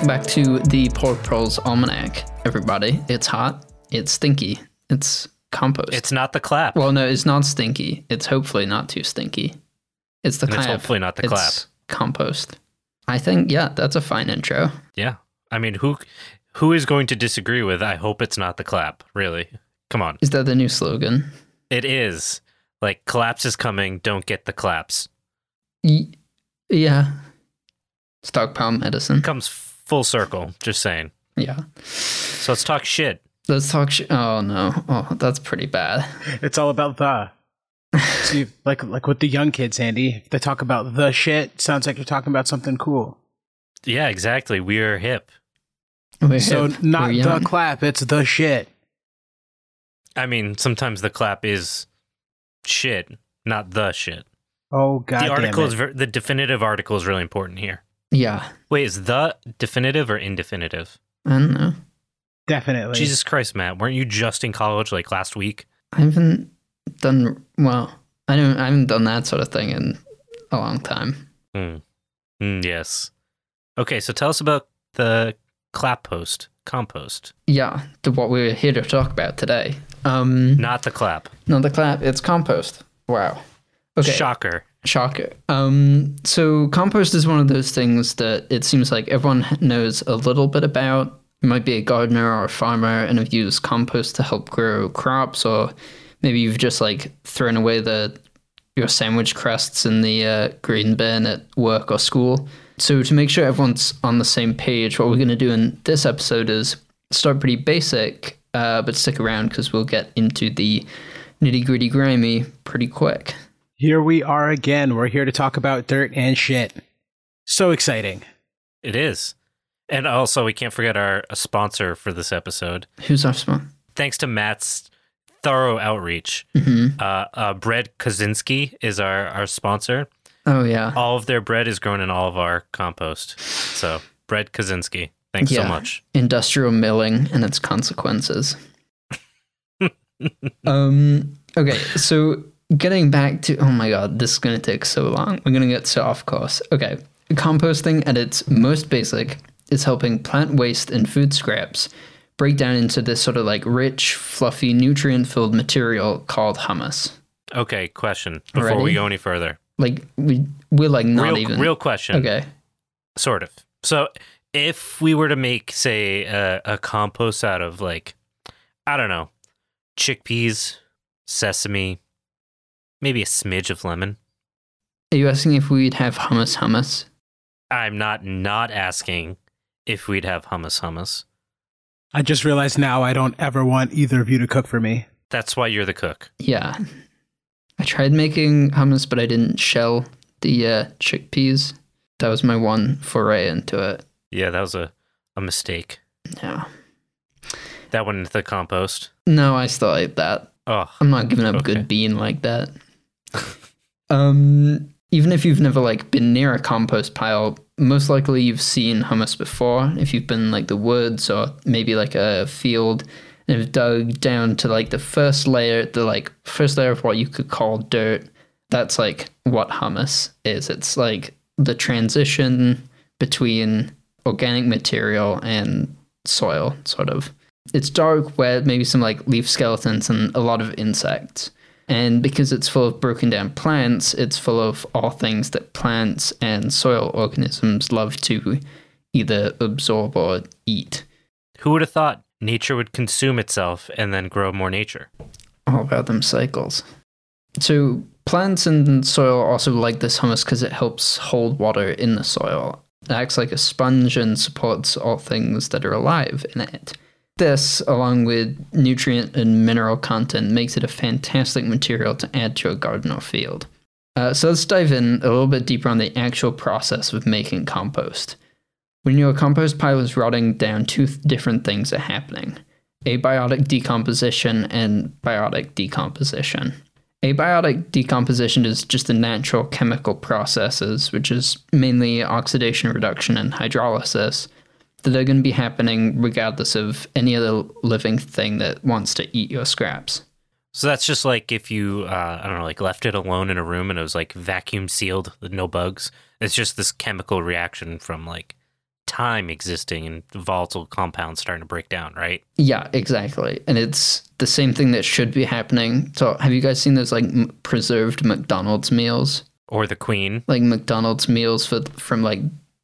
Welcome back to the Poor Proles Almanac, everybody. It's hot. It's stinky. It's compost. It's not the clap. well, no, it's not stinky. It's hopefully not too stinky. It's the And it's clap. hopefully not the It's clap. compost. I think, yeah, that's a fine intro. Yeah. I mean, who who is going to disagree with I hope it's not the clap, really? Come on. Is that the new slogan? It is. Like collapse is coming, don't get the claps. Y- yeah. Stockpile medicine. Comes full circle, just saying. Yeah. So let's talk shit. Let's talk. Sh- oh no. Oh, that's pretty bad. It's all about the. See, like like with the young kids, Andy, if they talk about the shit. Sounds like you're talking about something cool. Yeah, exactly. We are hip. We're So hip. not We're the clap, it's the shit. I mean, sometimes the clap is shit, not the shit. Oh god, the damn article it. is ver- the definitive article is really important here. Yeah. Wait, is the definitive or indefinitive? I don't know. definitely. Jesus Christ, Matt, weren't you just in college like last week? I haven't done well. I don't. I haven't done that sort of thing in a long time. Hmm. Mm, yes. Okay, so tell us about the clap post, compost, Yeah, the, what we're here to talk about today. Um, not the clap. not the clap. It's compost. Wow. Okay. Shocker. Shocker. Um, so compost is one of those things that it seems like everyone knows a little bit about. You might be a gardener or a farmer and have used compost to help grow crops, or maybe you've just like thrown away the your sandwich crusts in the uh, green bin at work or school. So to make sure everyone's on the same page, what we're going to do in this episode is start pretty basic, uh, but stick around because we'll get into the nitty gritty grimy pretty quick. Here we are again. We're here to talk about dirt and shit. So exciting. It is. And also, we can't forget our a sponsor for this episode. Who's our sponsor? Thanks to Matt's thorough outreach, hmm uh, uh, Bread Kaczynski is our, our sponsor. Oh yeah, All of their bread is grown in all of our compost. So, Bread Kaczynski, thanks Yeah. so much. industrial milling and its consequences. um. Okay, so getting back to oh my god, this is gonna take so long. We're gonna get so off course. Okay, composting at its most basic is helping plant waste and food scraps break down into this sort of like rich, fluffy, nutrient-filled material called humus. Okay, question before we go any further. Like we we're like not real, even real question. okay. Sort of. So, if we were to make, say, a, a compost out of like, I don't know, chickpeas, sesame, maybe a smidge of lemon. Are you asking if we'd have hummus hummus? I'm not not asking if we'd have hummus hummus. I just realized now I don't ever want either of you to cook for me. That's why you're the cook. Yeah. I tried making hummus, but I didn't shell the uh, chickpeas. That was my one foray into it. Yeah, that was a, a mistake. Yeah. That went into the compost. No, I still ate that. Oh, I'm not giving up Okay. good bean like that. um, even if you've never like been near a compost pile, most likely you've seen hummus before. If you've been like the woods or maybe like a field and have dug down to like the first layer, the like first layer of what you could call dirt, that's like what hummus is. It's like the transition between organic material and soil, sort of. It's dark, wet, maybe some like leaf skeletons and a lot of insects. And because it's full of broken down plants, it's full of all things that plants and soil organisms love to either absorb or eat. who would have thought nature would consume itself and then grow more nature? All about them cycles. So plants and soil also like this humus because it helps hold water in the soil. It acts like a sponge and supports all things that are alive in it. This, along with nutrient and mineral content, makes it a fantastic material to add to a garden or field. Uh, so let's dive in a little bit deeper on the actual process of making compost. When your compost pile is rotting down, two th- different things are happening abiotic decomposition and biotic decomposition. Abiotic decomposition is just the natural chemical processes, which is mainly oxidation reduction and hydrolysis, that are going to be happening regardless of any other living thing that wants to eat your scraps. So that's just like if you, uh, I don't know, like left it alone in a room and it was like vacuum sealed with no bugs. It's just this chemical reaction from like time existing and volatile compounds starting to break down, right? Yeah, exactly. And it's the same thing that should be happening. So, have you guys seen those like m- preserved McDonald's meals? Or the queen. Like McDonald's meals for, from like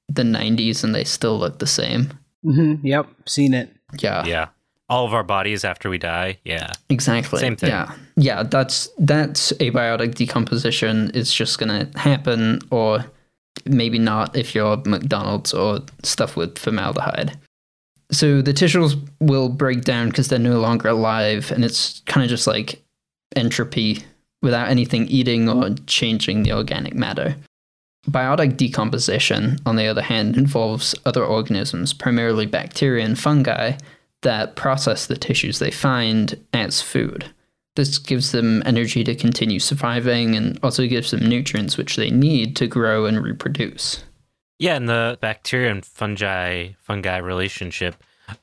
the 90s and they still look the same? hmm Yep, seen it. Yeah. Yeah. All of our bodies after we die. Yeah. Exactly. Same thing. Yeah. Yeah, that's that's abiotic decomposition is just gonna happen or maybe not if you're McDonald's or stuff with formaldehyde. So the tissues will break down because they're no longer alive and it's kind of just like entropy without anything eating or changing the organic matter. Biotic decomposition, on the other hand, involves other organisms, primarily bacteria and fungi, that process the tissues they find as food. This gives them energy to continue surviving and also gives them nutrients which they need to grow and reproduce. Yeah, and the bacteria and fungi fungi relationship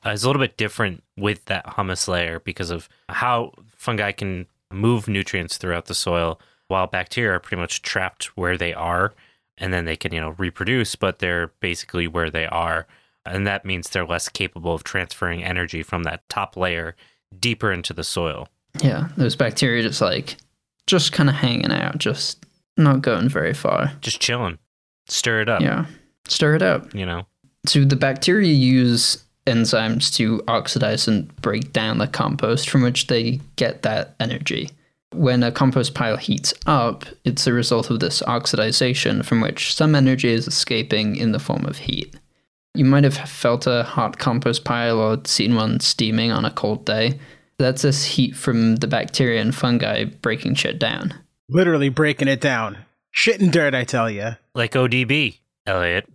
uh, is a little bit different with that humus layer because of how fungi can move nutrients throughout the soil while bacteria are pretty much trapped where they are and then they can, you know, reproduce, but they're basically where they are. And that means they're less capable of transferring energy from that top layer deeper into the soil. Yeah, those bacteria just like just kind of hanging out, just not going very far. Just chilling. Stir it up, Yeah. Stir it up. you know. So the bacteria use enzymes to oxidize and break down the compost from which they get that energy. When a compost pile heats up, it's a result of this oxidization from which some energy is escaping in the form of heat. You might have felt a hot compost pile or seen one steaming on a cold day. That's this heat from the bacteria and fungi breaking shit down. Literally breaking it down. Shit and dirt, I tell you. Like ODB, Elliot.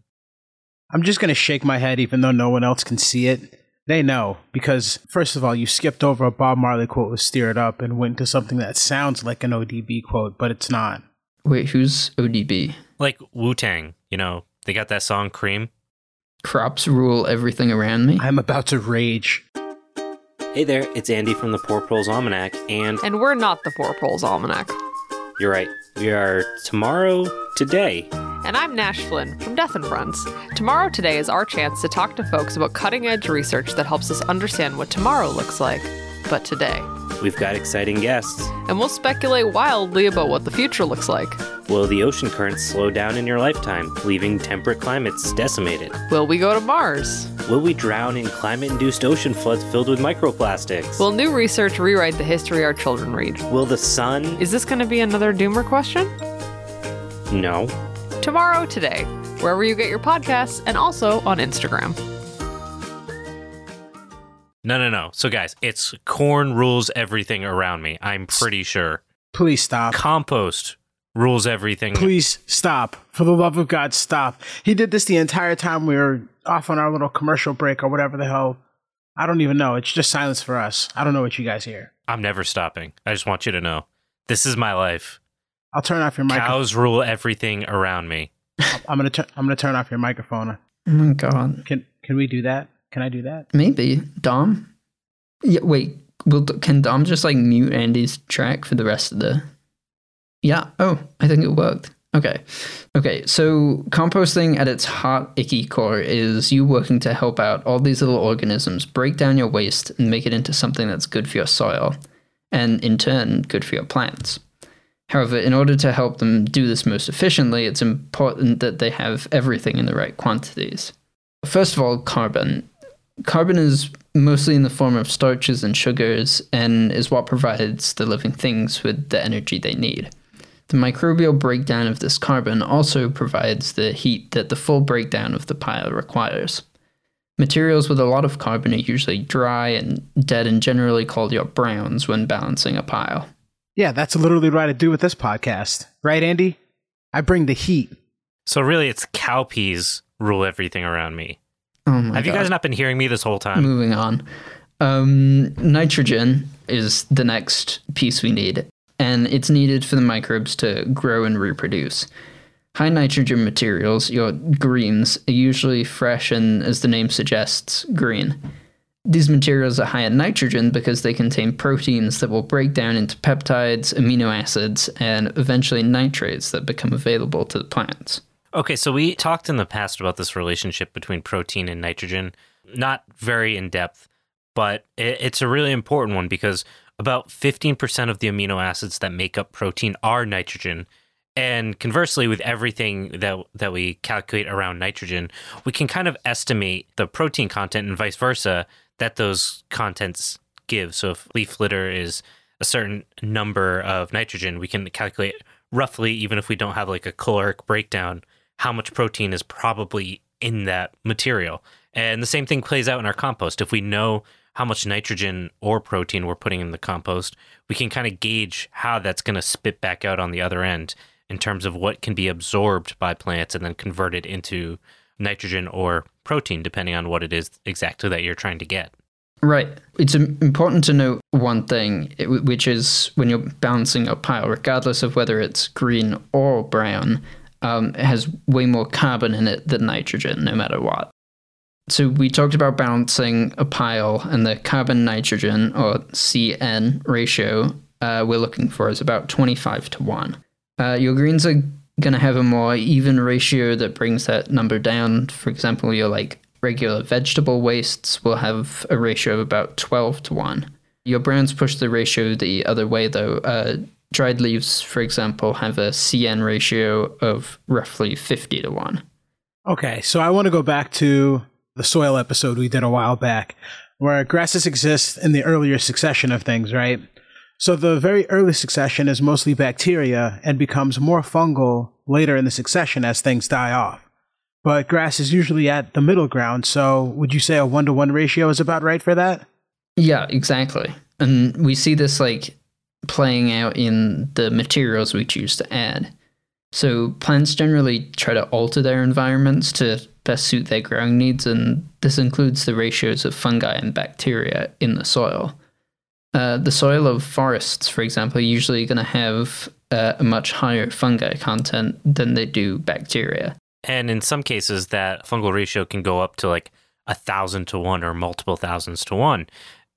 I'm just going to shake my head even though no one else can see it. They know because, first of all, you skipped over a Bob Marley quote with Stir It Up and went to something that sounds like an ODB quote, but it's not. Wait, who's ODB? Like Wu Tang, you know, they got that song Cream. Crops rule everything around me? I'm about to rage. Hey there, it's Andy from the Poor Proles Almanac, and And we're not the Four Poles Almanac. you're right, we are tomorrow today. And I'm Nash Flynn from Death and Friends. Tomorrow Today is our chance to talk to folks about cutting edge research that helps us understand what tomorrow looks like, but today. We've got exciting guests. And we'll speculate wildly about what the future looks like. Will the ocean currents slow down in your lifetime, leaving temperate climates decimated? Will we go to Mars? Will we drown in climate induced ocean floods filled with microplastics? Will new research rewrite the history our children read? Will the sun? Is this going to be another doomer question? No. Tomorrow Today, wherever you get your podcasts, and also on Instagram. No, no, no. So, guys, it's corn rules everything around me. I'm pretty sure. Please stop. Compost rules everything. Please stop. For the love of God, stop. He did this the entire time we were off on our little commercial break or whatever the hell. I don't even know. It's just silence for us. I don't know what you guys hear. I'm never stopping. I just want you to know. This is my life. I'll turn off your microphone. Cows rule everything around me. I'm gonna turn. I'm gonna turn off your microphone. Oh my god. Can Can we do that? Can I do that? Maybe Dom. Yeah. Wait. Will can Dom just like mute Andy's track for the rest of the? Yeah. Oh, I think it worked. Okay. Okay. So composting at its hot, icky core is you working to help out all these little organisms break down your waste and make it into something that's good for your soil, and in turn, good for your plants. However, in order to help them do this most efficiently, it's important that they have everything in the right quantities. First of all, carbon. Carbon is mostly in the form of starches and sugars and is what provides the living things with the energy they need. The microbial breakdown of this carbon also provides the heat that the full breakdown of the pile requires. Materials with a lot of carbon are usually dry and dead and generally called your browns when balancing a pile. Yeah, that's literally what I do with this podcast, right, Andy? I bring the heat. So, really, it's cowpeas rule everything around me. Oh my Have you guys not been hearing me this whole time? Moving on. Um, nitrogen is the next piece we need, and it's needed for the microbes to grow and reproduce. High nitrogen materials, your greens, are usually fresh and, as the name suggests, green. These materials are high in nitrogen because they contain proteins that will break down into peptides, amino acids, and eventually nitrates that become available to the plants. Okay, so we talked in the past about this relationship between protein and nitrogen, not very in depth, but it's a really important one because about 15% of the amino acids that make up protein are nitrogen. And conversely, with everything that that we calculate around nitrogen, we can kind of estimate the protein content and vice versa that those contents give. So if leaf litter is a certain number of nitrogen, we can calculate roughly, even if we don't have like a caloric breakdown, how much protein is probably in that material. And the same thing plays out in our compost. If we know how much nitrogen or protein we're putting in the compost, we can kind of gauge how that's going to spit back out on the other end in terms of what can be absorbed by plants and then converted into nitrogen or protein, depending on what it is exactly that you're trying to get. Right. It's important to note one thing, which is when you're balancing a pile, regardless of whether it's green or brown, um, it has way more carbon in it than nitrogen, no matter what. So we talked about balancing a pile, and the carbon nitrogen or CN ratio uh, we're looking for is about 25 to 1. Uh, your greens are going to have a more even ratio that brings that number down. For example, your like regular vegetable wastes will have a ratio of about 12 to 1. Your browns push the ratio the other way though. Uh, dried leaves, for example, have a CN ratio of roughly 50 to 1. Okay, so I want to go back to the soil episode we did a while back, where grasses exist in the earlier succession of things, right? So the very early succession is mostly bacteria and becomes more fungal later in the succession as things die off. But grass is usually at the middle ground, so would you say a one to one ratio is about right for that? Yeah, exactly. And we see this like playing out in the materials we choose to add. So plants generally try to alter their environments to best suit their growing needs, and this includes the ratios of fungi and bacteria in the soil. Uh, the soil of forests, for example, are usually going to have uh, a much higher fungi content than they do bacteria. And in some cases, that fungal ratio can go up to like a thousand to one or multiple thousands to one.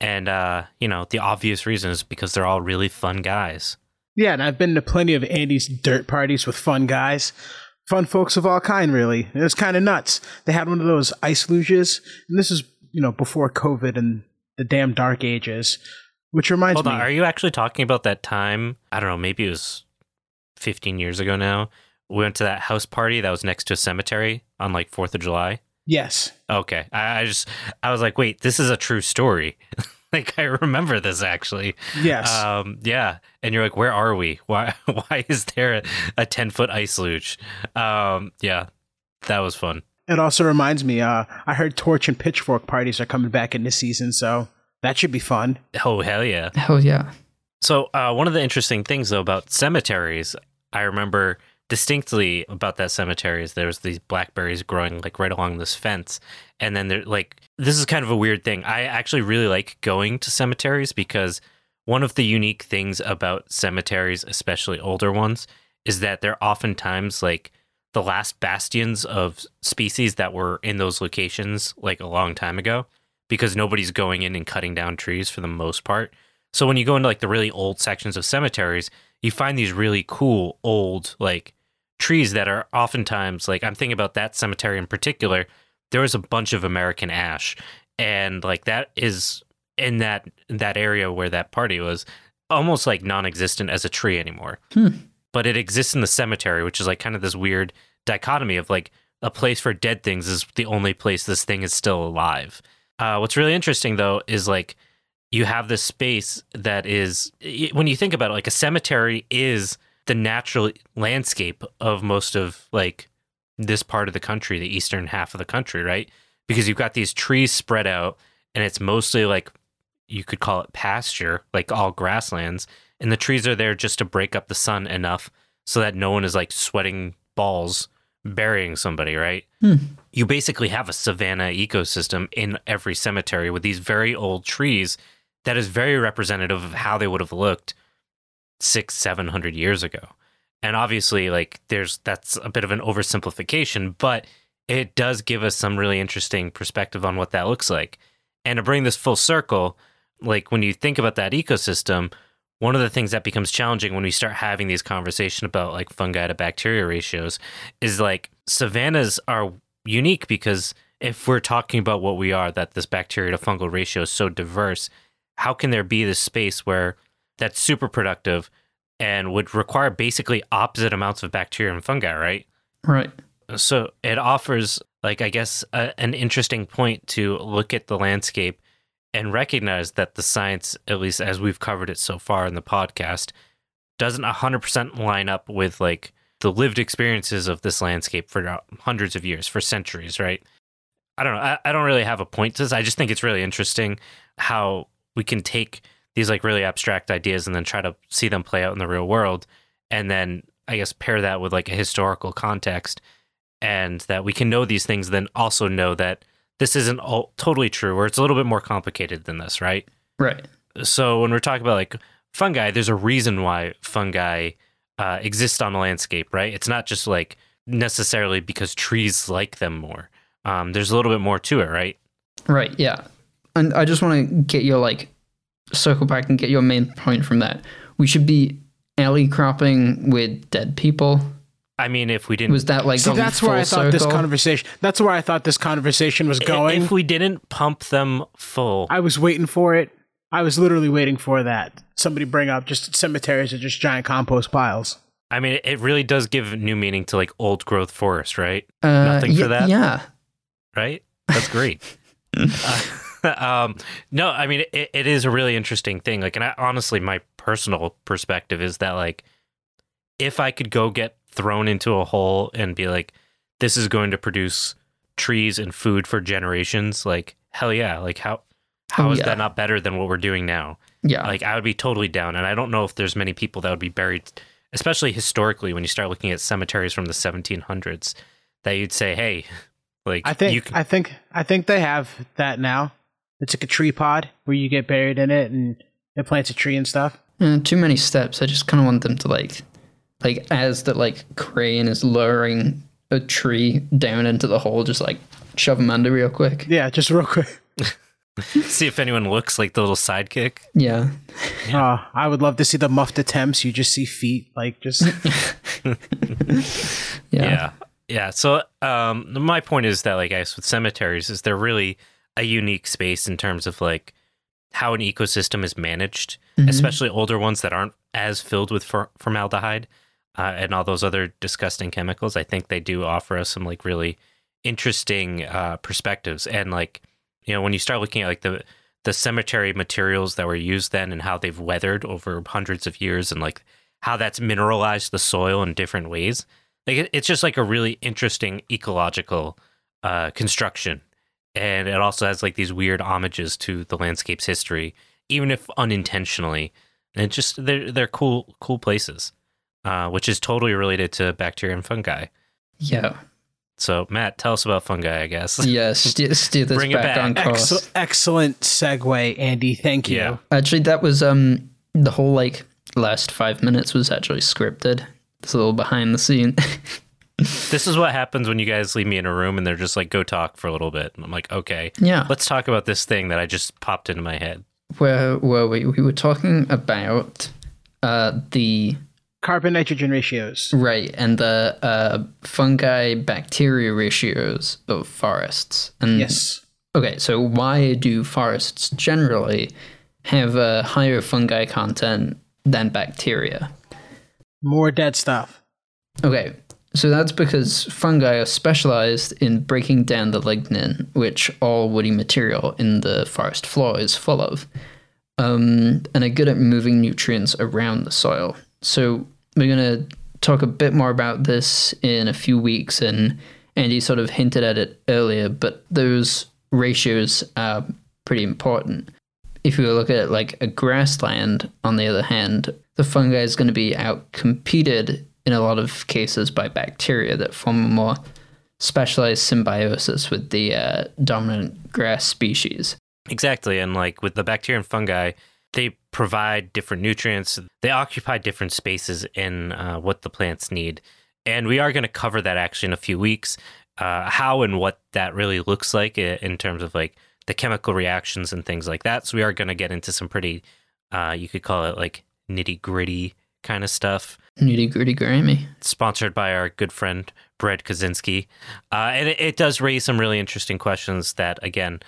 And, uh, you know, the obvious reason is because they're all really fun guys. Yeah, and I've been to plenty of Andy's dirt parties with fun guys. Fun folks of all kind, really. It was kind of nuts. They had one of those ice luges, and this is, you know, before COVID and the damn dark ages. Which reminds Hold me. on, are you actually talking about that time? I don't know, maybe it was 15 years ago now. We went to that house party that was next to a cemetery on like 4th of July. yes. Okay. I, I just, I was like, wait, this is a true story. like, I remember this actually. Yes. Um, yeah. And you're like, where are we? Why, why is there a 10 foot ice luge? Um, yeah, that was fun. it also reminds me, uh, I heard torch and pitchfork parties are coming back in this season, so that should be fun. Oh, hell yeah. Hell yeah. So, uh, one of the interesting things though about cemeteries, I remember distinctly about that cemetery is there's these blackberries growing like right along this fence, and then they're like this is kind of a weird thing. I actually really like going to cemeteries because one of the unique things about cemeteries, especially older ones, is that they're oftentimes like the last bastions of species that were in those locations like a long time ago because nobody's going in and cutting down trees for the most part. So when you go into like the really old sections of cemeteries, you find these really cool old like trees that are oftentimes like I'm thinking about that cemetery in particular. There was a bunch of American ash, and like that is in that that area where that party was almost like non-existent as a tree anymore. Hmm. But it exists in the cemetery, which is like kind of this weird dichotomy of like a place for dead things is the only place this thing is still alive. Uh, what's really interesting though is like you have this space that is when you think about it like a cemetery is the natural landscape of most of like this part of the country the eastern half of the country right? Because you've got these trees spread out and it's mostly like you could call it pasture like all grasslands and the trees are there just to break up the sun enough so that no one is like sweating balls burying somebody right Hmm. you basically have a savanna ecosystem in every cemetery with these very old trees that is very representative of how they would have looked six, seven hundred years ago. And obviously, like there's that's a bit of an oversimplification, but it does give us some really interesting perspective on what that looks like. And to bring this full circle, like when you think about that ecosystem, one of the things that becomes challenging when we start having these conversations about like fungi to bacteria ratios is like savannas are unique because if we're talking about what we are, that this bacteria to fungal ratio is so diverse, how can there be this space where that's super productive and would require basically opposite amounts of bacteria and fungi, right? Right. So it offers, like, I guess, a, an interesting point to look at the landscape and recognize that the science, at least as we've covered it so far in the podcast, doesn't 100% line up with like the lived experiences of this landscape for hundreds of years, for centuries, right? I don't know. I, I don't really have a point to this. I just think it's really interesting how we can take these like really abstract ideas and then try to see them play out in the real world. And then I guess pair that with like a historical context and that we can know these things, then also know that this isn't all totally true or it's a little bit more complicated than this, right? Right. So when we're talking about like fungi, there's a reason why fungi uh, exist on a landscape, right? It's not just like necessarily because trees like them more. Um, there's a little bit more to it, right? Right. Yeah. And I just want to get your like circle back and get your main point from that. We should be alley cropping with dead people. I mean, if we didn't, Was that like See, that's where I full thought this conversation. That's where I thought this conversation was going. if we didn't pump them full, I was waiting for it. I was literally waiting for that. Somebody bring up just cemeteries are just giant compost piles. I mean, it really does give new meaning to like old growth forest, right? Uh, Nothing for that? Yeah. right? That's great. Uh, um, no, I mean it, it is a really interesting thing. Like, and I, honestly, my personal perspective is that like, if I could go get thrown into a hole and be like, this is going to produce trees and food for generations, like hell yeah! Like how how Oh, is yeah. that not better than what we're doing now? Yeah. Like I would be totally down, and I don't know if there's many people that would be buried, especially historically when you start looking at cemeteries from the 1700s, that you'd say, hey, like I think you can, I think I think they have that now. It's like a tree pod where you get buried in it and it plants a tree and stuff. Uh, too many steps. I just kind of want them to like, like as the like crane is lowering a tree down into the hole, just like shove them under real quick. Yeah, just real quick. see if anyone looks like the little sidekick. Yeah. Uh, I would love to see the muffed attempts. You just see feet like just Yeah. yeah yeah so um my point is that like i guess with cemeteries is they're really a unique space in terms of like how an ecosystem is managed Mhm. especially older ones that aren't as filled with for- formaldehyde uh, and all those other disgusting chemicals i think they do offer us some like really interesting uh perspectives. And like you know when you start looking at like the the cemetery materials that were used then and how they've weathered over hundreds of years and like how that's mineralized the soil in different ways like it, it's just like a really interesting ecological uh, construction. And it also has like these weird homages to the landscape's history even if unintentionally. And just they're they're cool cool places uh, which is totally related to bacteria and fungi Yeah. so matt tell us about fungi i guess Yeah. Steer, steer this Bring it back, back. on course. Excel- excellent segue, Andy. Thank you. Yeah. Actually, that was um the whole like last five minutes was actually scripted. It's a little behind the scene. this is what happens when you guys leave me in a room and they're just like go talk for a little bit and i'm like okay yeah. let's talk about this thing that i just popped into my head Where were we? We were talking about uh the Carbon nitrogen ratios. right and the uh fungi bacteria ratios of forests. And Yes. Okay, so why do forests generally have a higher fungi content than bacteria? More dead stuff. Okay, so that's because fungi are specialized in breaking down the lignin, which all woody material in the forest floor is full of, um, and are good at moving nutrients around the soil. So we're going to talk a bit more about this in a few weeks, and Andy sort of hinted at it earlier, but those ratios are pretty important. If you look at like a grassland, on the other hand, the fungi is going to be outcompeted in a lot of cases by bacteria that form a more specialized symbiosis with the uh, dominant grass species. Exactly. And like with the bacteria and fungi, they provide different nutrients. They occupy different spaces in uh, what the plants need. And we are going to cover that actually in a few weeks, uh, how and what that really looks like in terms of like the chemical reactions and things like that. So we are going to get into some pretty, uh, you could call it like nitty gritty kind of stuff. Nitty gritty Grammy. sponsored by our good friend Bread Kaczynski, uh, and it, it does raise some really interesting questions that again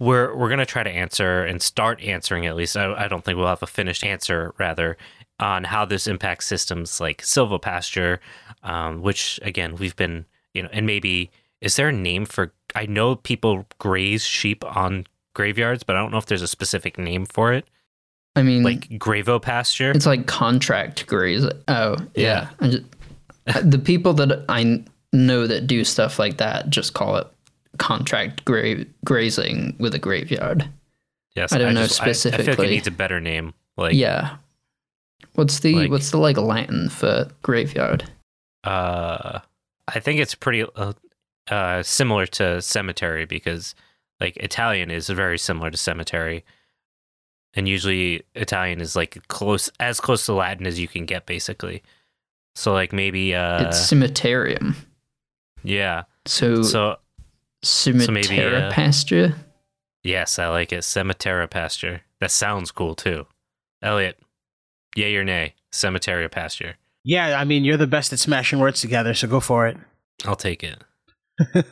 we're we're gonna try to answer and start answering at least. I, I don't think we'll have a finished answer rather on how this impacts systems like silvopasture, um, which again we've been you know, and maybe is there a name for? I know people graze sheep on graveyards, but I don't know if there's a specific name for it, I mean, like gravo pasture. it's like contract graze. Oh, yeah. Yeah. Just, the people that I know that do stuff like that just call it contract gra- grazing with a graveyard. Yes, I don't know just- I- I, feel like it needs a better name. Like yeah. What's the like- what's the like Latin for graveyard? uh i think it's pretty uh, uh similar to cemetery because like italian is very similar to cemetery and usually italian is like close as close to latin as you can get basically so like maybe uh it's cemeterium. yeah So, so cemetera maybe, uh, pasture. yes i like it. Cemetery pasture. That sounds cool too. Elliot yay or nay? Cemetery pasture. Yeah, I mean, you're the best at smashing words together, so go for it. i'll take it.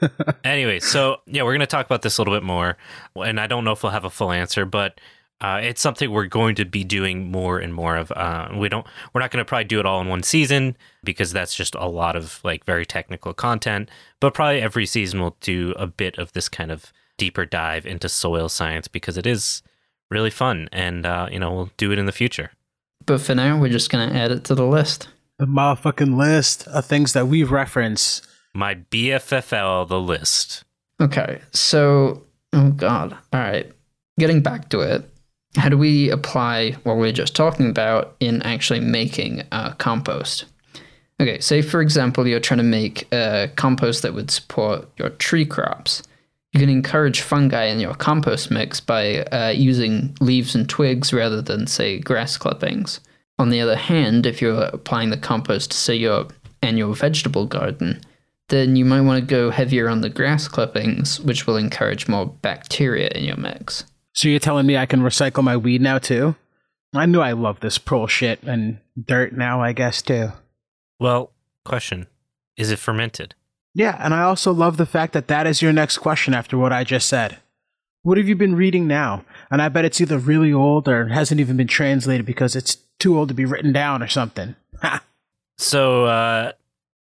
Anyway, so yeah, we're going to talk about this a little bit more, and I don't know if we'll have a full answer, but uh, it's something we're going to be doing more and more of. Uh, we don't, we're not going to probably do it all in one season because that's just a lot of like very technical content. But probably every season we'll do a bit of this kind of deeper dive into soil science because it is really fun, and uh, you know we'll do it in the future. But for now, we're just gonna add it to the list. The motherfucking list of things that we reference. My BFFL, the list. Okay, so oh god, all right. Getting back to it, how do we apply what we are just talking about in actually making uh, compost? Okay, say for example you're trying to make a compost that would support your tree crops. You can encourage fungi in your compost mix by uh, using leaves and twigs rather than, say, grass clippings. On the other hand, if you're applying the compost to, say, your annual vegetable garden, then you might want to go heavier on the grass clippings, which will encourage more bacteria in your mix. So you're telling me I can recycle my weed now too? I knew I love this pearl shit and dirt now, I guess too. Well, question: Is it fermented? Yeah, and I also love the fact that that is your next question after what I just said. What have you been reading now? And I bet it's either really old or hasn't even been translated because it's too old to be written down or something. So uh,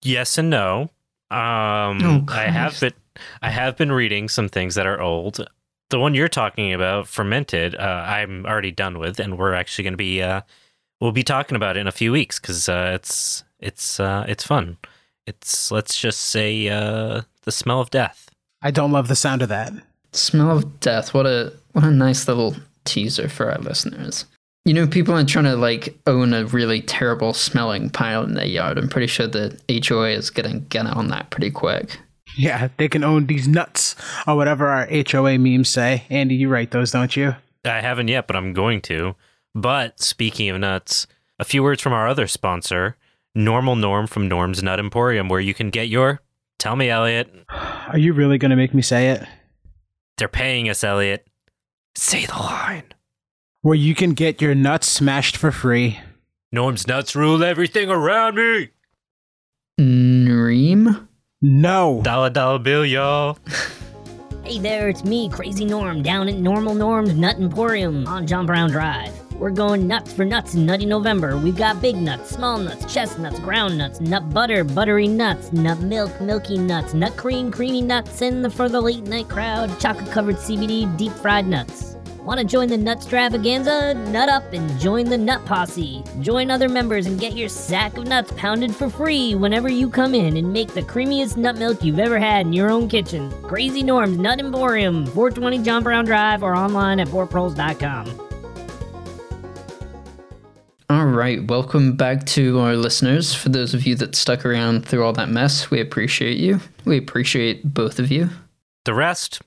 yes and no. Um, Oh, I have been I have been reading some things that are old. The one you're talking about, fermented, uh, I'm already done with, and we're actually going to be uh, we'll be talking about it in a few weeks because uh, it's it's uh, it's fun. It's let's just say uh, the smell of death. I don't love the sound of that. Smell of death. What a what a nice little teaser for our listeners. You know, people are trying to like own a really terrible smelling pile in their yard. I'm pretty sure the HOA is getting get on that pretty quick. Yeah, they can own these nuts or whatever our HOA memes say. Andy, you write those, don't you? I haven't yet, but I'm going to. But speaking of nuts, a few words from our other sponsor, Normal Norm from Norm's Nut Emporium, where you can get your. Tell me, Elliot. Are you really going to make me say it? They're paying us, Elliot. Say the line. Where you can get your nuts smashed for free. Norm's nuts rule everything around me. Dream? No. Dollar dollar bill, y'all. Hey there, it's me, Crazy Norm, down at Normal Norm's Nut Emporium on John Brown Drive. We're going nuts for nuts in Nutty November. We've got big nuts, small nuts, chestnuts, ground nuts, nut butter, buttery nuts, nut milk, milky nuts, nut cream, creamy nuts, and for the late night crowd, chocolate covered CBD deep fried nuts. Want to join the Nutstravaganza? Nut up and join the Nut Posse. Join other members and get your sack of nuts pounded for free whenever you come in and make the creamiest nut milk you've ever had in your own kitchen. Crazy Norm's Nut Emporium, 420 John Brown Drive, or online at poorproles.com. All right, welcome back to our listeners. For those of you that stuck around through all that mess, we appreciate you. We appreciate both of you. The rest,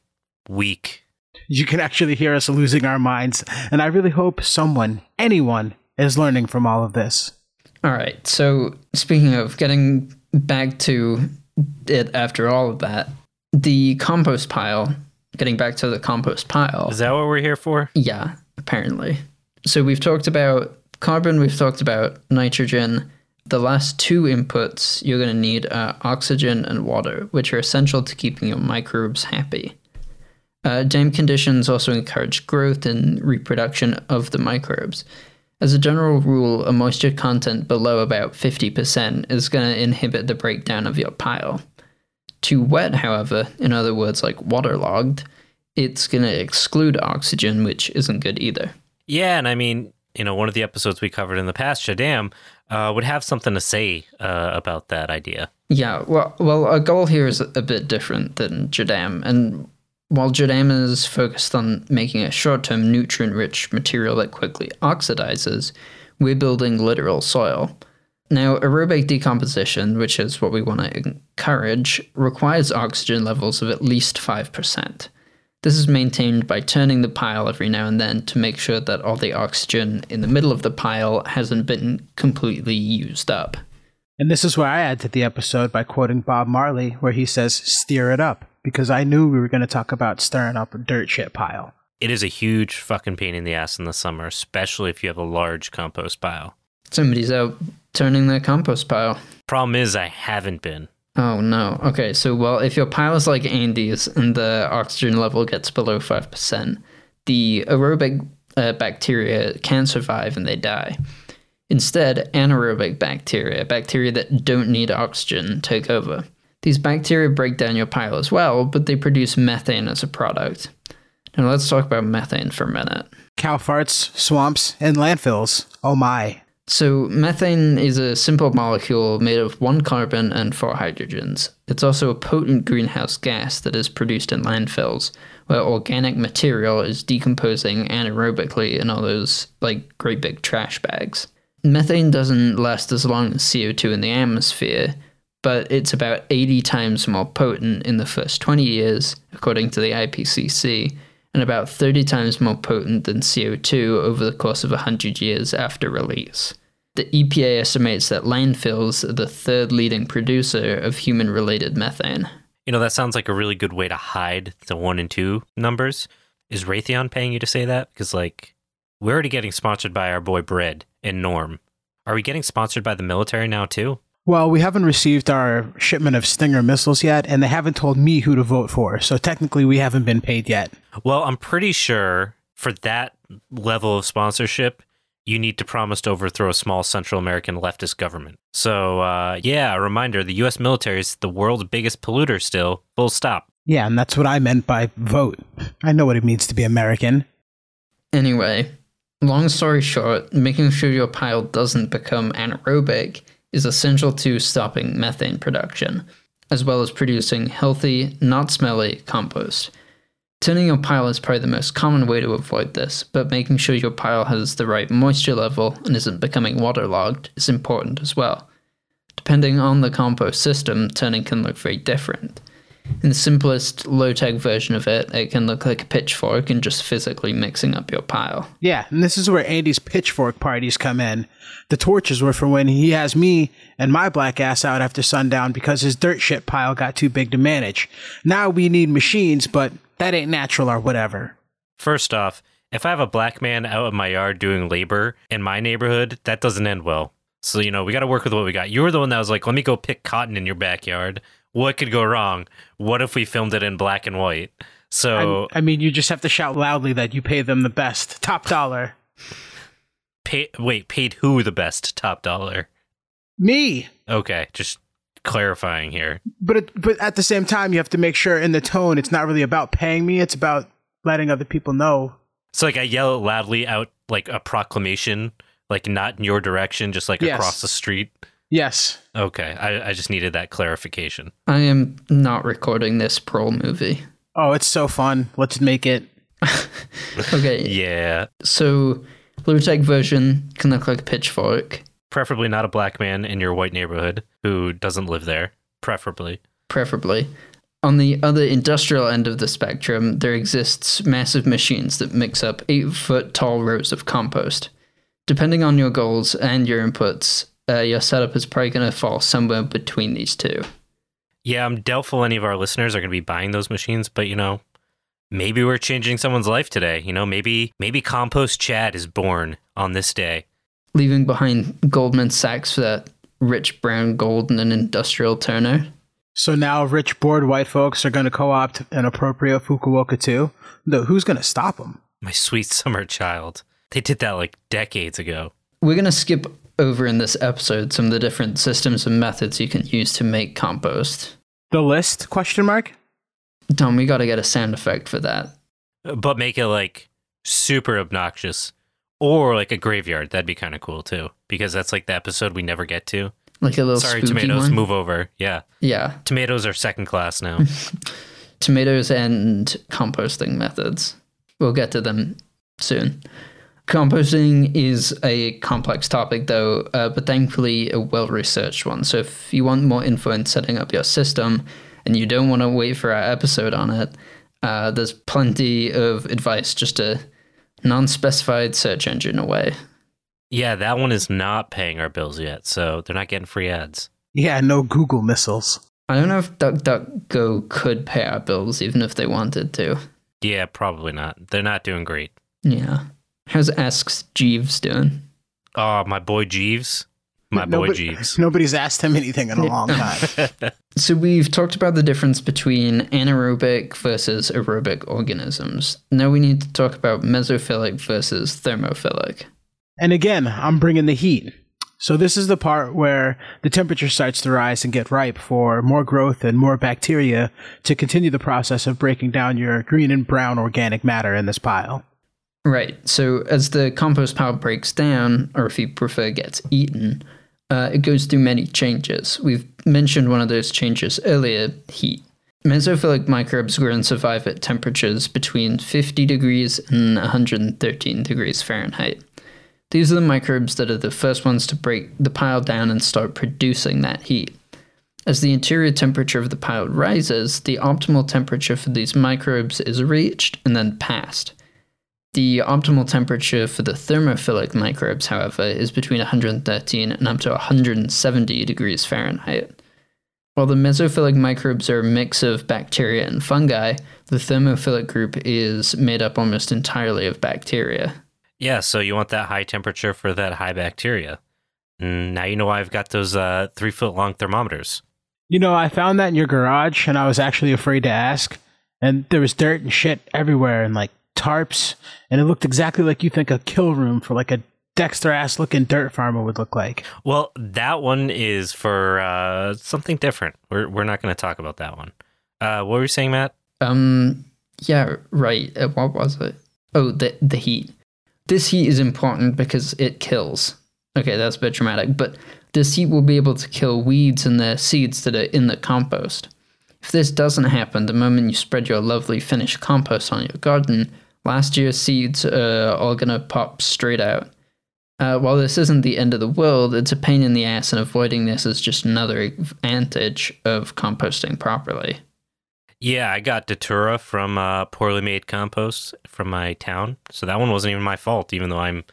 weak. You can actually hear us losing our minds, and I really hope someone, anyone, is learning from all of this. All right, so speaking of getting back to it after all of that, the compost pile, getting back to the compost pile. Is that what we're here for? Yeah, apparently. So we've talked about carbon, we've talked about nitrogen, The last two inputs you're going to need are oxygen and water, which are essential to keeping your microbes happy. Uh, damp conditions also encourage growth and reproduction of the microbes. As a general rule, a moisture content below about 50% is going to inhibit the breakdown of your pile. Too wet, however, in other words, like waterlogged, it's going to exclude oxygen, which isn't good either. Yeah, and I mean, you know, one of the episodes we covered in the past, Jadam, uh, would have something to say uh, about that idea. Yeah, well, well, our goal here is a bit different than Jadam, and while Jadam is focused on making a short-term nutrient-rich material that quickly oxidizes, we're building literal soil. Now, aerobic decomposition, which is what we want to encourage, requires oxygen levels of at least 5%. This is maintained by turning the pile every now and then to make sure that all the oxygen in the middle of the pile hasn't been completely used up. And this is where I add to the episode by quoting Bob Marley, where he says, Stir it up, because I knew we were going to talk about stirring up a dirt shit pile. It is a huge fucking pain in the ass in the summer, especially if you have a large compost pile. Somebody's out turning their compost pile. Problem is, I haven't been. Oh no. Okay, so well, if your pile is like Andy's and the oxygen level gets below 5%, the aerobic uh, bacteria can survive and they die. Instead, anaerobic bacteria, bacteria that don't need oxygen, take over. These bacteria break down your pile as well, but they produce methane as a product. Now let's talk about methane for a minute. Cow farts, swamps, and landfills. Oh my. So, methane is a simple molecule made of one carbon and four hydrogens. It's also a potent greenhouse gas that is produced in landfills, where organic material is decomposing anaerobically in all those, like, great big trash bags. Methane doesn't last as long as CO2 in the atmosphere, but it's about 80 times more potent in the first 20 years, according to the IPCC, and about 30 times more potent than CO2 over the course of 100 years after release. The EPA estimates that landfills are the third leading producer of human related methane. You know, that sounds like a really good way to hide the one and two numbers. Is Raytheon paying you to say that? Because, like, we're already getting sponsored by our boy Bread and Norm. Are we getting sponsored by the military now, too? Well, we haven't received our shipment of Stinger missiles yet, and they haven't told me who to vote for, so technically we haven't been paid yet. Well, I'm pretty sure for that level of sponsorship, you need to promise to overthrow a small Central American leftist government. So, uh, yeah, a reminder the U.S. military is the world's biggest polluter still, full stop. Yeah, and that's what I meant by vote. I know what it means to be American. Anyway, long story short, making sure your pile doesn't become anaerobic is essential to stopping methane production, as well as producing healthy, not smelly compost. Turning your pile is probably the most common way to avoid this, but making sure your pile has the right moisture level and isn't becoming waterlogged is important as well. Depending on the compost system, turning can look very different. In the simplest low tech version of it, it can look like a pitchfork and just physically mixing up your pile. Yeah, and this is where Andy's pitchfork parties come in. The torches were for when he has me and my black ass out after sundown because his dirt shit pile got too big to manage. Now we need machines, but that ain't natural or whatever. First off, if I have a black man out in my yard doing labor in my neighborhood, that doesn't end well. So, you know, we got to work with what we got. You were the one that was like, let me go pick cotton in your backyard. What could go wrong? What if we filmed it in black and white? So, I, I mean, you just have to shout loudly that you pay them the best, top dollar. pay, wait, paid who the best top dollar? Me. Okay, just clarifying here. But it, but at the same time, you have to make sure in the tone, it's not really about paying me. It's about letting other people know. So, like, I yell loudly out like a proclamation, like not in your direction, just like Yes. across the street. Yes. Okay, I, I just needed that clarification. I am not recording this prole movie. Oh, it's so fun. Let's make it. Okay, Yeah, so low tech version can look like a pitchfork, preferably not a black man in your white neighborhood who doesn't live there. Preferably. preferably. On the other industrial end of the spectrum, there exists massive machines that mix up eight foot tall rows of compost. Depending on your goals and your inputs, uh, your setup is probably going to fall somewhere between these two. Yeah, I'm doubtful any of our listeners are going to be buying those machines, but you know, maybe we're changing someone's life today. You know, maybe maybe Compost Chad is born on this day. Leaving behind Goldman Sachs for that rich brown gold and an industrial turner. So now rich bored white folks are going to co-opt an appropriate Fukuoka too. Though who's going to stop them? My sweet summer child. They did that like decades ago. We're going to skip over in this episode some of the different systems and methods you can use to make compost. The list? Question mark. Tom, we got to get a sound effect for that. But make it like super obnoxious. Or like a graveyard. That'd be kind of cool too. Because that's like the episode we never get to. Like a little Sorry, tomatoes, one. move over. Yeah. Yeah, Tomatoes are second class now. tomatoes and composting methods. We'll get to them soon. Composting is a complex topic, though, uh, but thankfully a well researched one. So if you want more info in setting up your system and you don't want to wait for our episode on it, uh, there's plenty of advice, just a non specified search engine away. yeah, that one is not paying our bills yet. So they're not getting free ads. Yeah, no Google missiles. I don't know if DuckDuckGo could pay our bills, even if they wanted to. Yeah, probably not. They're not doing great. Yeah. How's Asks Jeeves doing? Oh, my boy Jeeves. My boy Nobody- Jeeves. Nobody's asked him anything in a long time. So we've talked about the difference between anaerobic versus aerobic organisms. Now we need to talk about mesophilic versus thermophilic. and again, I'm bringing the heat. So this is the part where the temperature starts to rise and get ripe for more growth and more bacteria to continue the process of breaking down your green and brown organic matter in this pile. Right. So as the compost pile breaks down, or if you prefer, gets eaten, uh, it goes through many changes. We've mentioned one of those changes earlier heat. Mesophilic microbes grow and survive at temperatures between 50 degrees and 113 degrees Fahrenheit. These are the microbes that are the first ones to break the pile down and start producing that heat. As the interior temperature of the pile rises, the optimal temperature for these microbes is reached and then passed. The optimal temperature for the thermophilic microbes, however, is between 113 and up to 170 degrees Fahrenheit. While the mesophilic microbes are a mix of bacteria and fungi, the thermophilic group is made up almost entirely of bacteria. Yeah, so you want that high temperature for that high bacteria. Now you know why I've got those uh, three foot long thermometers. You know, I found that in your garage and I was actually afraid to ask. And there was dirt and shit everywhere and like tarps. And it looked exactly like you think a kill room for like a Dexter ass looking dirt farmer would look like. Well, that one is for uh, something different. We're, we're not going to talk about that one. Uh, what were you saying, Matt? Um, yeah, right. Uh, what was it? Oh, the the heat. This heat is important because it kills. Okay, that's a bit dramatic, but this heat will be able to kill weeds and the seeds that are in the compost. If this doesn't happen, the moment you spread your lovely finished compost on your garden, last year's seeds are all gonna pop straight out. Uh, while this isn't the end of the world, it's a pain in the ass, and avoiding this is just another advantage of composting properly. Yeah, I got Datura from uh, Poorly Made Compost from my town. So that one wasn't even my fault, even though I'm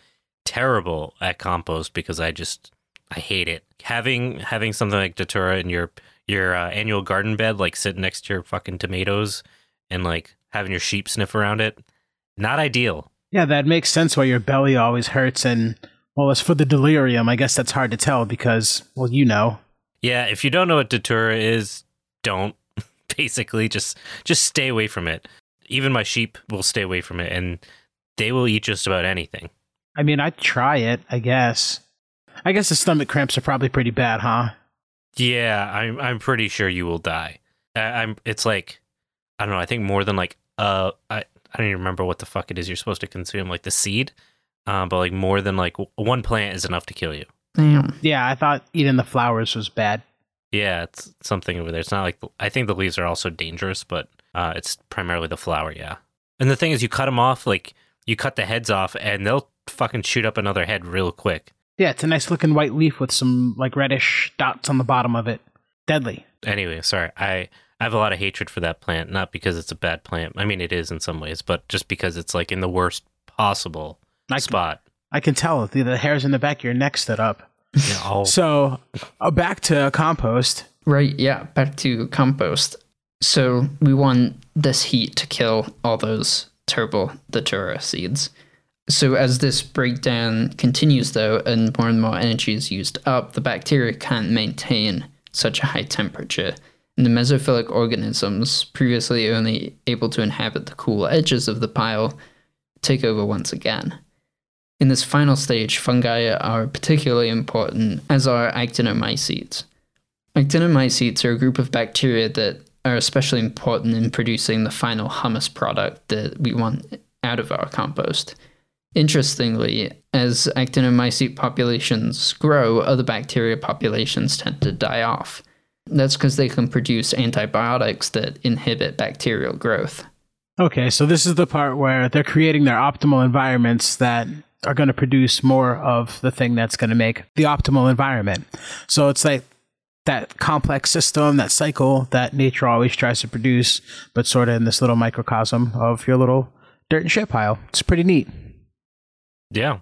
terrible at compost because I just I hate it. Having having something like Datura in your your uh, annual garden bed, like sitting next to your fucking tomatoes, and like having your sheep sniff around it, not ideal. Yeah, that makes sense why your belly always hurts. And well, as for the delirium, I guess that's hard to tell because, well, you know. Yeah, if you don't know what Datura is, don't. Basically, just just stay away from it. Even my sheep will stay away from it, and they will eat just about anything. I mean, I'd try it, I guess. I guess the stomach cramps are probably pretty bad, huh? Yeah, I'm I'm pretty sure you will die. I, I'm. It's like I don't know. I think more than like uh, I I don't even remember what the fuck it is you're supposed to consume, like the seed. Um, but like more than like w- one plant is enough to kill you. Damn. Yeah, I thought eating the flowers was bad. Yeah, it's something over there. It's not like I think the leaves are also dangerous, but uh, it's primarily the flower. Yeah, and the thing is, you cut them off, like you cut the heads off, and they'll fucking shoot up another head real quick. Yeah, it's a nice looking white leaf with some like reddish dots on the bottom of it. Deadly. Anyway, sorry. I I have a lot of hatred for that plant, not because it's a bad plant. I mean, it is in some ways, but just because it's like in the worst possible I, spot. I can tell the, the hairs in the back of your neck stood up. Yeah, oh, So, uh, back to compost. Right, yeah, back to compost. So we want this heat to kill all those turbo datura seeds. So, as this breakdown continues, though, and more and more energy is used up, the bacteria can't maintain such a high temperature. The mesophilic organisms, previously only able to inhabit the cool edges of the pile, take over once again. In this final stage, fungi are particularly important, as are actinomycetes. Actinomycetes are a group of bacteria that are especially important in producing the final humus product that we want out of our compost. Interestingly, as actinomycete populations grow, other bacteria populations tend to die off. That's because they can produce antibiotics that inhibit bacterial growth. Okay, so this is the part where they're creating their optimal environments that are going to produce more of the thing that's going to make the optimal environment. So it's like that complex system, that cycle that nature always tries to produce, but sort of in this little microcosm of your little dirt and shit pile. It's pretty neat. Yeah.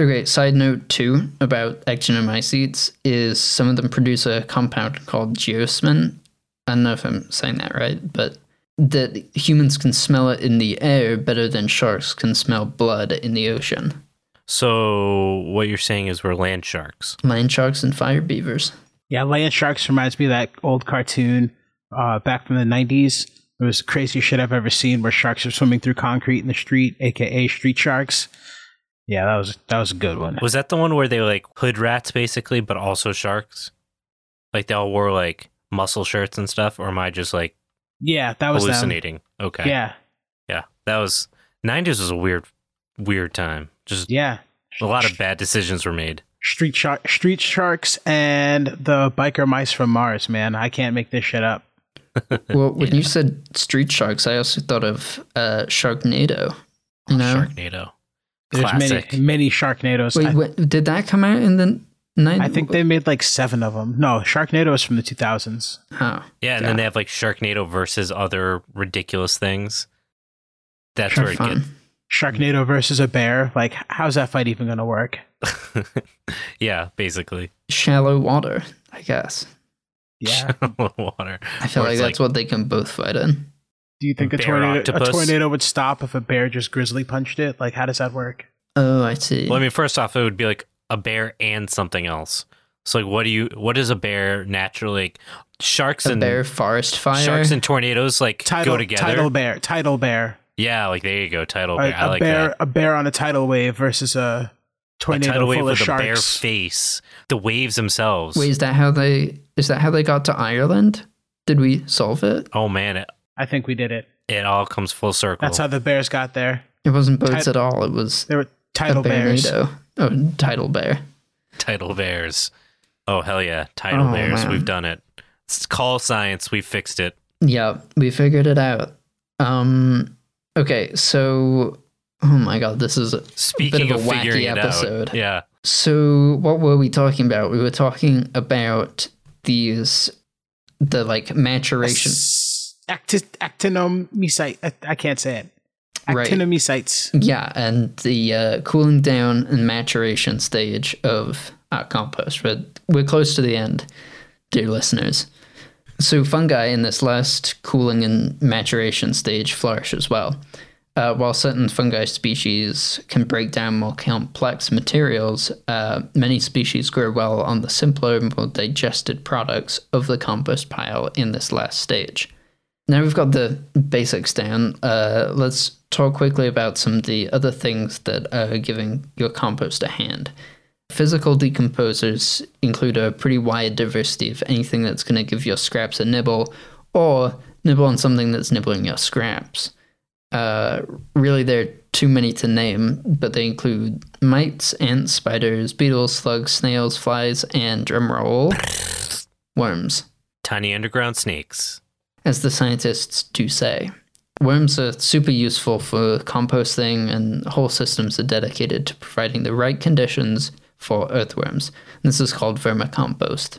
Okay, side note two about actinomycetes is some of them produce a compound called geosmin. I don't know if I'm saying that right, but that humans can smell it in the air better than sharks can smell blood in the ocean. So what you're saying is we're land sharks. Land sharks and fire beavers. Yeah, Land Sharks reminds me of that old cartoon uh, back from the 90s. It was the craziest shit I've ever seen where sharks are swimming through concrete in the street, aka street sharks. Yeah, that was that was a good one. Was that the one where they were like hood rats basically, but also sharks? Like they all wore like muscle shirts and stuff, or am I just like Yeah, that was them. hallucinating? Okay. Yeah, Yeah. That was nineties was a weird weird time. Just yeah. a lot of bad decisions were made. Street shark, street sharks, and the biker mice from Mars. Man, I can't make this shit up. Well, when you said street sharks, I also thought of uh, Sharknado. You know, Sharknado. There's Classic. many many Sharknados. wait, I, what, did that come out in the nine? I think they made like seven of them. No, Sharknado is from the 2000s. Oh, Yeah, and Yeah. then they have like Sharknado versus other ridiculous things. That's sure where it fun. Sharknado versus a bear. Like, how's that fight even going to work? Yeah, basically. Shallow water, I guess. Yeah. Water. I feel Or like it's that's what they can both fight in. Do you think a Bear tornado, a tornado would stop if a bear just grizzly punched it? Like, how does that work? Oh, I see. Well, I mean, first off, it would be like a bear and something else. So, like, what do you? What is a bear naturally? Like, sharks a and bear forest fire. sharks and tornadoes like Tidal, go together. tidal bear, tidal bear. Yeah, like there you go, tidal A, bear. I a like bear, that. a bear on a tidal wave versus a A tornado tidal wave full of with a bear sharks. face. The waves themselves. Wait, is that how they? Is that how they got to Ireland? Did we solve it? Oh man, it, I think we did it. it all comes full circle. That's how the bears got there. It wasn't boats Tid- at all. It was They were a tidal bears. bearnado. Oh, tidal bear. Title bears. Oh hell yeah, title Oh, bears. man. We've done it. It's call science. We fixed it. Yeah, we figured it out. Um. Okay, so oh my god, this is Speaking of of, a wacky episode. out, yeah. So, what were we talking about? We were talking about these, the like maturation. Acti- actinomycete. I, I can't say it. Right. Yeah, and the uh, cooling down and maturation stage of our compost. But we're close to the end, dear listeners. So, fungi in this last cooling and maturation stage flourish as well. Uh, while certain fungi species can break down more complex materials, uh, many species grow well on the simpler, more digested products of the compost pile in this last stage. Now we've got the basics down. Uh, let's talk quickly about some of the other things that are giving your compost a hand. Physical decomposers include a pretty wide diversity of anything that's going to give your scraps a nibble, or nibble on something that's nibbling your scraps. Uh, really, there are too many to name, but they include mites, ants, spiders, beetles, slugs, snails, flies, and drumroll, worms Tiny underground snakes. As the scientists do say. Worms are super useful for composting, and whole systems are dedicated to providing the right conditions for earthworms. This is called vermicompost.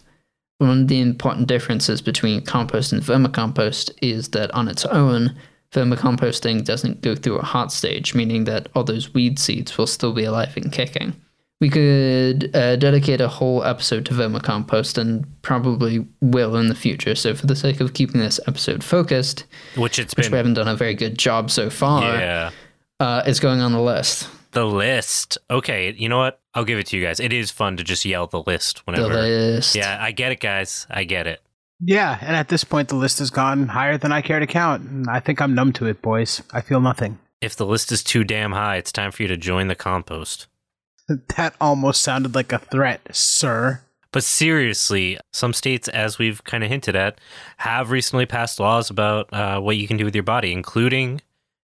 One of the important differences between compost and vermicompost is that on its own, vermicomposting doesn't go through a hot stage, meaning that all those weed seeds will still be alive and kicking. We could uh, dedicate a whole episode to vermicompost and probably will in the future. So, for the sake of keeping this episode focused, Which it's which we haven't done a very good job so far, Yeah. uh, it's going on the list. The list. Okay, you know what? I'll give it to you guys. It is fun to just yell the list whenever. The whenever. list. Yeah, I get it, guys. I get it. Yeah, and at this point, the list has gone higher than I care to count. I think I'm numb to it, boys. I feel nothing. If the list is too damn high, it's time for you to join the compost. That almost sounded like a threat, sir. But seriously, some states, as we've kind of hinted at, have recently passed laws about uh, what you can do with your body, including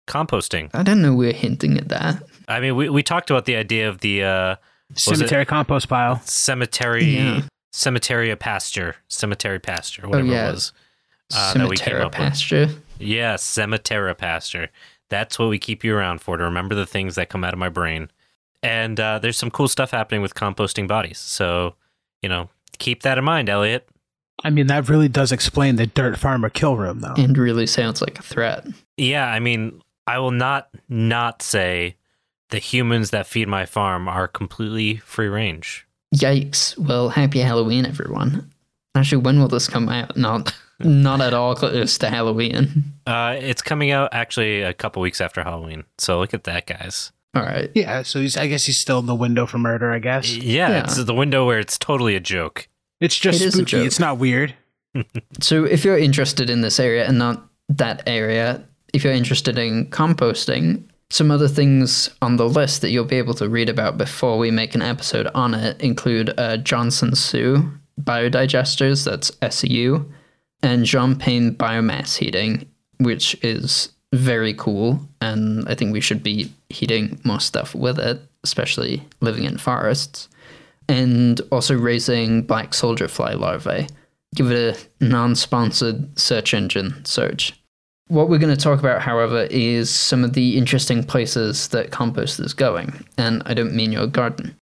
composting. I don't know we're hinting at that. I mean, we, we talked about the idea of the uh, Cemetery compost pile. cemetery, Yeah. cemetery pasture, cemetery pasture, whatever yeah. it was. uh, that we came Cemetery up with. pasture. Yeah, cemetery pasture. That's what we keep you around for to remember the things that come out of my brain. And uh, there's some cool stuff happening with composting bodies. So, you know, keep that in mind, Elliot. I mean, that really does explain the dirt farmer kill room, though. And really sounds like a threat. Yeah, I mean, I will not not say the humans that feed my farm are completely free range. Yikes. Well, happy Halloween, everyone. Actually, when will this come out? Not not at all close to Halloween. Uh, it's coming out actually a couple weeks after Halloween. So look at that, guys. All right. Yeah, so he's. I guess he's still in the window for murder. I guess Yeah, Yeah. it's the window where it's totally a joke. it's just It is a spooky. joke. It's not weird. So, if you're interested in this area and not that area, if you're interested in composting, some other things on the list that you'll be able to read about before we make an episode on it include uh, Johnson-Su biodigesters, that's SEU, and Jean Pain biomass heating, which is very cool. And I think we should be heating more stuff with it, especially living in forests. And also raising black soldier fly larvae. Give it a non sponsored search engine search. What we're going to talk about, however, is some of the interesting places that compost is going. And I don't mean your garden.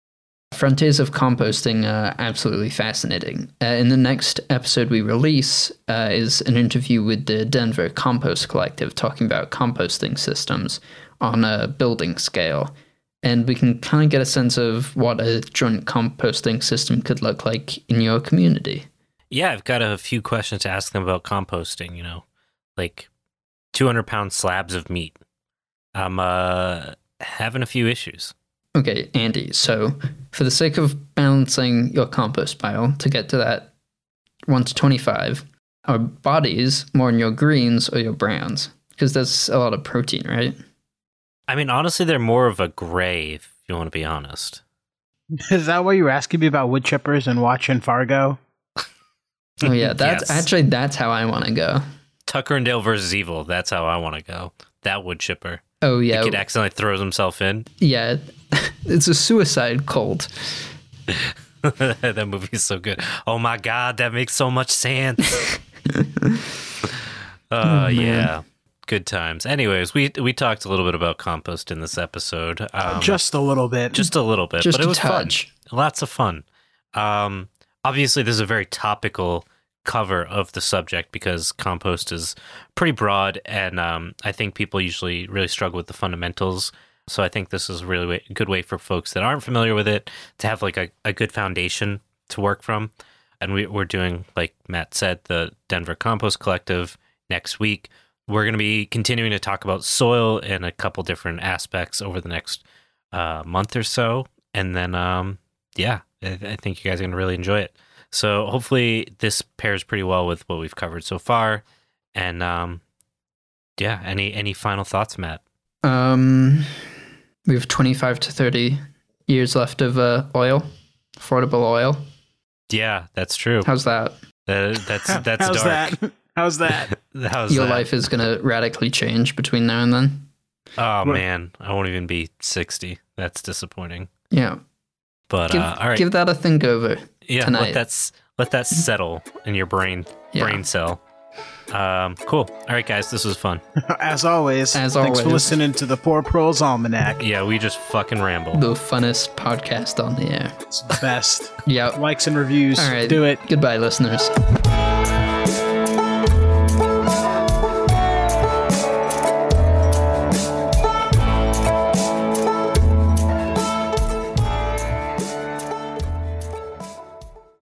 Frontiers of composting are absolutely fascinating. Uh, in the next episode we release uh, is an interview with the Denver Compost Collective talking about composting systems on a building scale. And we can kind of get a sense of what a joint composting system could look like in your community. Yeah, I've got a few questions to ask them about composting, you know, like 200 pound slabs of meat. I'm uh, having a few issues. Okay, Andy, so for the sake of balancing your compost pile to get to that 1 to 25, are bodies more in your greens or your browns? Because there's a lot of protein, right? I mean, honestly, they're more of a gray, if you want to be honest. Is that why you were asking me about wood chippers and watching Fargo? Oh, yeah, that's Yes. actually that's how I want to go. Tucker and Dale versus Evil. That's how I want to go. That wood chipper. Oh, The yeah. kid accidentally throws himself in. Yeah, it's a suicide cult. that movie is so good. Oh my god, that makes so much sense. uh, yeah, good times. Anyways, we we talked a little bit about compost in this episode. Um, Just a little bit. just a little bit, Just but it a was touch. fun. Lots of fun. Um, obviously, this is a very topical cover of the subject because compost is pretty broad, and um, I think people usually really struggle with the fundamentals. So I think this is a really way, good way for folks that aren't familiar with it to have like a, a good foundation to work from. And we, we're doing, like Matt said, the Denver Compost Collective next week. We're going to be continuing to talk about soil in a couple different aspects over the next uh, month or so. And then, um, yeah, I, I think you guys are going to really enjoy it. So hopefully this pairs pretty well with what we've covered so far. And um, yeah, any any final thoughts, Matt? Um, we have 25 to 30 years left of uh, oil, affordable oil. Yeah, that's true. How's that? That, that's that's How's dark. that? How's that? How's Your that? life is going to radically change between now and then. Oh What- man, I won't even be sixty. That's disappointing. Yeah. But Give, uh, all right, give that a think over. yeah, tonight. let that let that settle in your brain Yeah. brain cell. Um, cool. All right, guys, this was fun. As always. As thanks for listening to the Poor Proles Almanac. Yeah, we just fucking ramble. The funnest podcast on the air. It's the best. Yeah. Likes and reviews. All right. Do it. Goodbye, listeners.